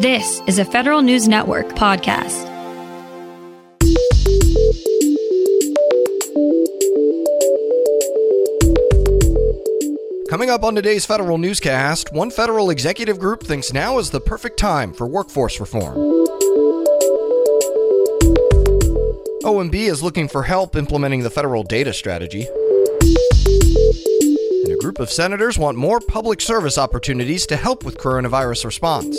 This is a Federal News Network podcast. Coming up on today's federal newscast, one federal executive group thinks now is the perfect time for workforce reform. OMB is looking for help implementing the federal data strategy. And a group of senators want more public service opportunities to help with coronavirus response.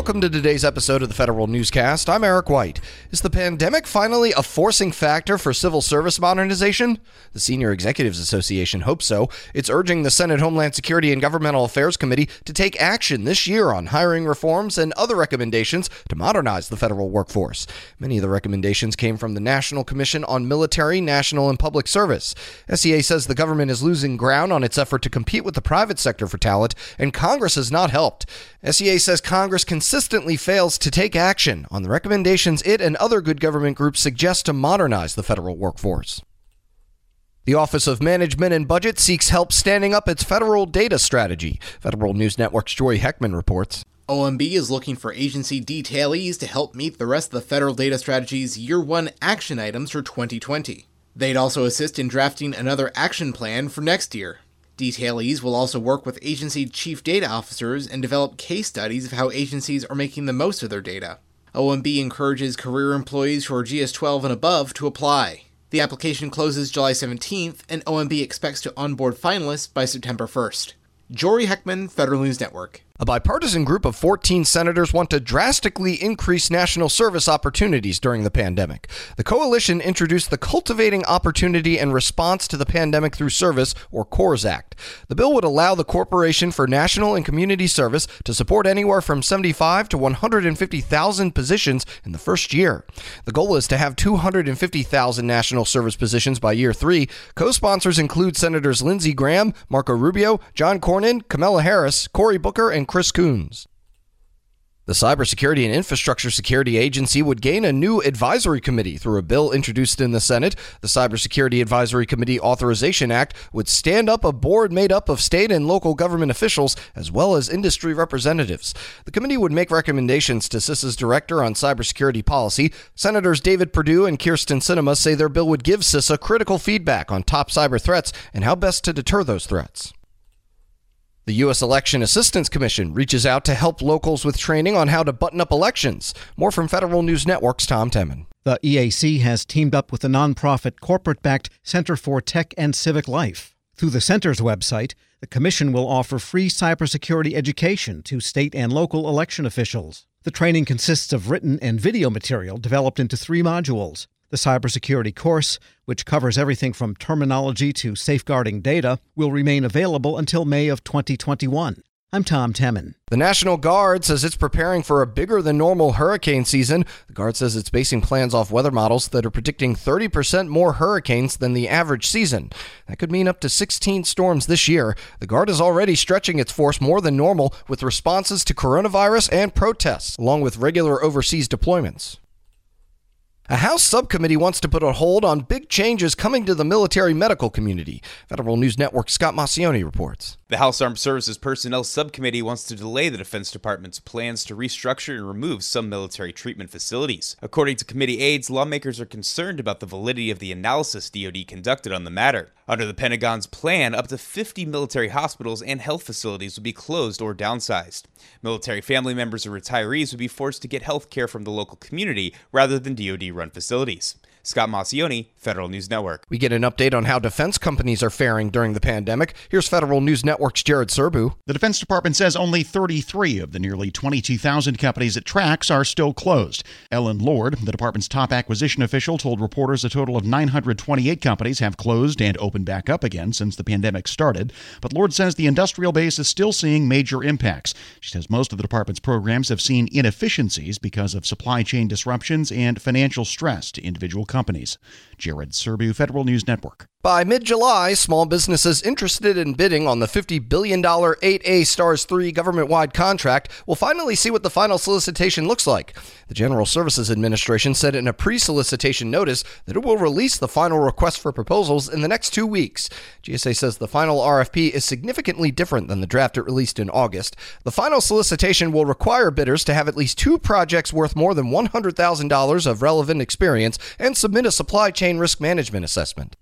Welcome to today's episode of the Federal Newscast. I'm Eric White. Is the pandemic finally a forcing factor for civil service modernization? The Senior Executives Association hopes so. It's urging the Senate Homeland Security and Governmental Affairs Committee to take action this year on hiring reforms and other recommendations to modernize the federal workforce. Many of the recommendations came from the National Commission on Military, National, and Public Service. SEA says the government is losing ground on its effort to compete with the private sector for talent, and Congress has not helped. SEA says Congress can consistently fails to take action on the recommendations it and other good government groups suggest to modernize the federal workforce. The Office of Management and Budget seeks help standing up its federal data strategy. Federal News Network's Jory Heckman reports. OMB is looking for agency detailees to help meet the rest of the federal data strategy's year one action items for 2020. They'd also assist in drafting another action plan for next year. Detailees will also work with agency chief data officers and develop case studies of how agencies are making the most of their data. OMB encourages career employees who are GS 12 and above to apply. The application closes July 17th, and OMB expects to onboard finalists by September 1st. Jory Heckman, Federal News Network. A bipartisan group of 14 senators want to drastically increase national service opportunities during the pandemic. The coalition introduced the Cultivating Opportunity and Response to the Pandemic Through Service, or CORPS Act. The bill would allow the Corporation for National and Community Service to support anywhere from 75 to 150,000 positions in the first year. The goal is to have 250,000 national service positions by year three. Co sponsors include Senators Lindsey Graham, Marco Rubio, John Cornyn, Kamala Harris, Cory Booker, and Chris Coons. The Cybersecurity and Infrastructure Security Agency would gain a new advisory committee through a bill introduced in the Senate. The Cybersecurity Advisory Committee Authorization Act would stand up a board made up of state and local government officials as well as industry representatives. The committee would make recommendations to CISA's director on cybersecurity policy. Senators David Perdue and Kyrsten Sinema say their bill would give CISA critical feedback on top cyber threats and how best to deter those threats. The U.S. Election Assistance Commission reaches out to help locals with training on how to button up elections. More from Federal News Network's Tom Temin. The EAC has teamed up with the nonprofit corporate backed Center for Tech and Civic Life. Through the center's website, the Commission will offer free cybersecurity education to state and local election officials. The training consists of written and video material developed into three modules the cybersecurity course, which covers everything from terminology to safeguarding data, will remain available until May of 2021. I'm Tom Temin. The National Guard says it's preparing for a bigger than normal hurricane season. The Guard says it's basing plans off weather models that are predicting 30% more hurricanes than the average season. That could mean up to 16 storms this year. The Guard is already stretching its force more than normal with responses to coronavirus and protests, along with regular overseas deployments. A House subcommittee wants to put a hold on big changes coming to the military medical community. Federal News Network Scott Maucione reports. The House Armed Services Personnel Subcommittee wants to delay the Defense Department's plans to restructure and remove some military treatment facilities. According to committee aides, lawmakers are concerned about the validity of the analysis DoD conducted on the matter. Under the Pentagon's plan, up to 50 military hospitals and health facilities would be closed or downsized. Military family members or retirees would be forced to get health care from the local community rather than DoD run facilities. Scott Maucione, Federal News Network. We get an update on how defense companies are faring during the pandemic. Here's Federal News Network's Jared Serbu. The Defense Department says only 33 of the nearly 22,000 companies it tracks are still closed. Ellen Lord, the department's top acquisition official, told reporters a total of 928 companies have closed and opened back up again since the pandemic started. But Lord says the industrial base is still seeing major impacts. She says most of the department's programs have seen inefficiencies because of supply chain disruptions and financial stress to individual companies. Jared Serbu, Federal News Network. By mid July, small businesses interested in bidding on the $50 billion 8A STARS 3 government wide contract will finally see what the final solicitation looks like. The General Services Administration said in a pre solicitation notice that it will release the final request for proposals in the next two weeks. GSA says the final RFP is significantly different than the draft it released in August. The final solicitation will require bidders to have at least two projects worth more than $100,000 of relevant experience and submit a supply chain risk management assessment.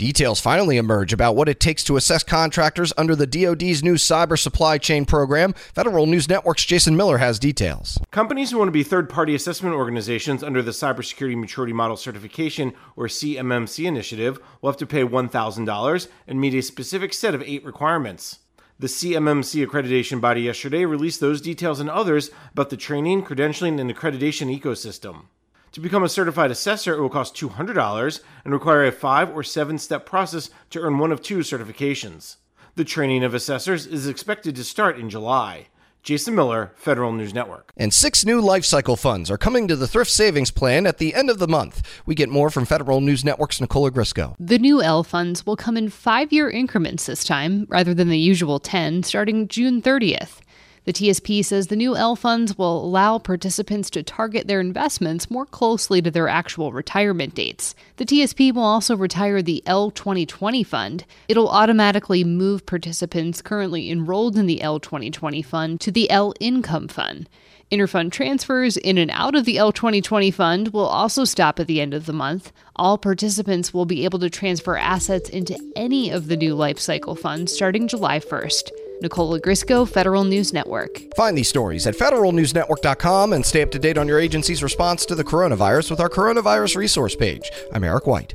Details finally emerge about what it takes to assess contractors under the DoD's new cyber supply chain program. Federal News Network's Jason Miller has details. Companies who want to be third party assessment organizations under the Cybersecurity Maturity Model Certification, or CMMC initiative, will have to pay $1,000 and meet a specific set of eight requirements. The CMMC accreditation body yesterday released those details and others about the training, credentialing, and accreditation ecosystem. To become a certified assessor, it will cost $200 and require a five or seven step process to earn one of two certifications. The training of assessors is expected to start in July. Jason Miller, Federal News Network. And six new life cycle funds are coming to the Thrift Savings Plan at the end of the month. We get more from Federal News Network's Nicole Ogrysko. The new L funds will come in five year increments this time, rather than the usual 10, starting June 30th. The TSP says the new L funds will allow participants to target their investments more closely to their actual retirement dates. The TSP will also retire the L 2020 fund. It'll automatically move participants currently enrolled in the L 2020 fund to the L income fund. Interfund transfers in and out of the L 2020 fund will also stop at the end of the month. All participants will be able to transfer assets into any of the new life cycle funds starting July 1st. Nicole Ogrysko, Federal News Network. Find these stories at federalnewsnetwork.com and stay up to date on your agency's response to the coronavirus with our coronavirus resource page. I'm Eric White.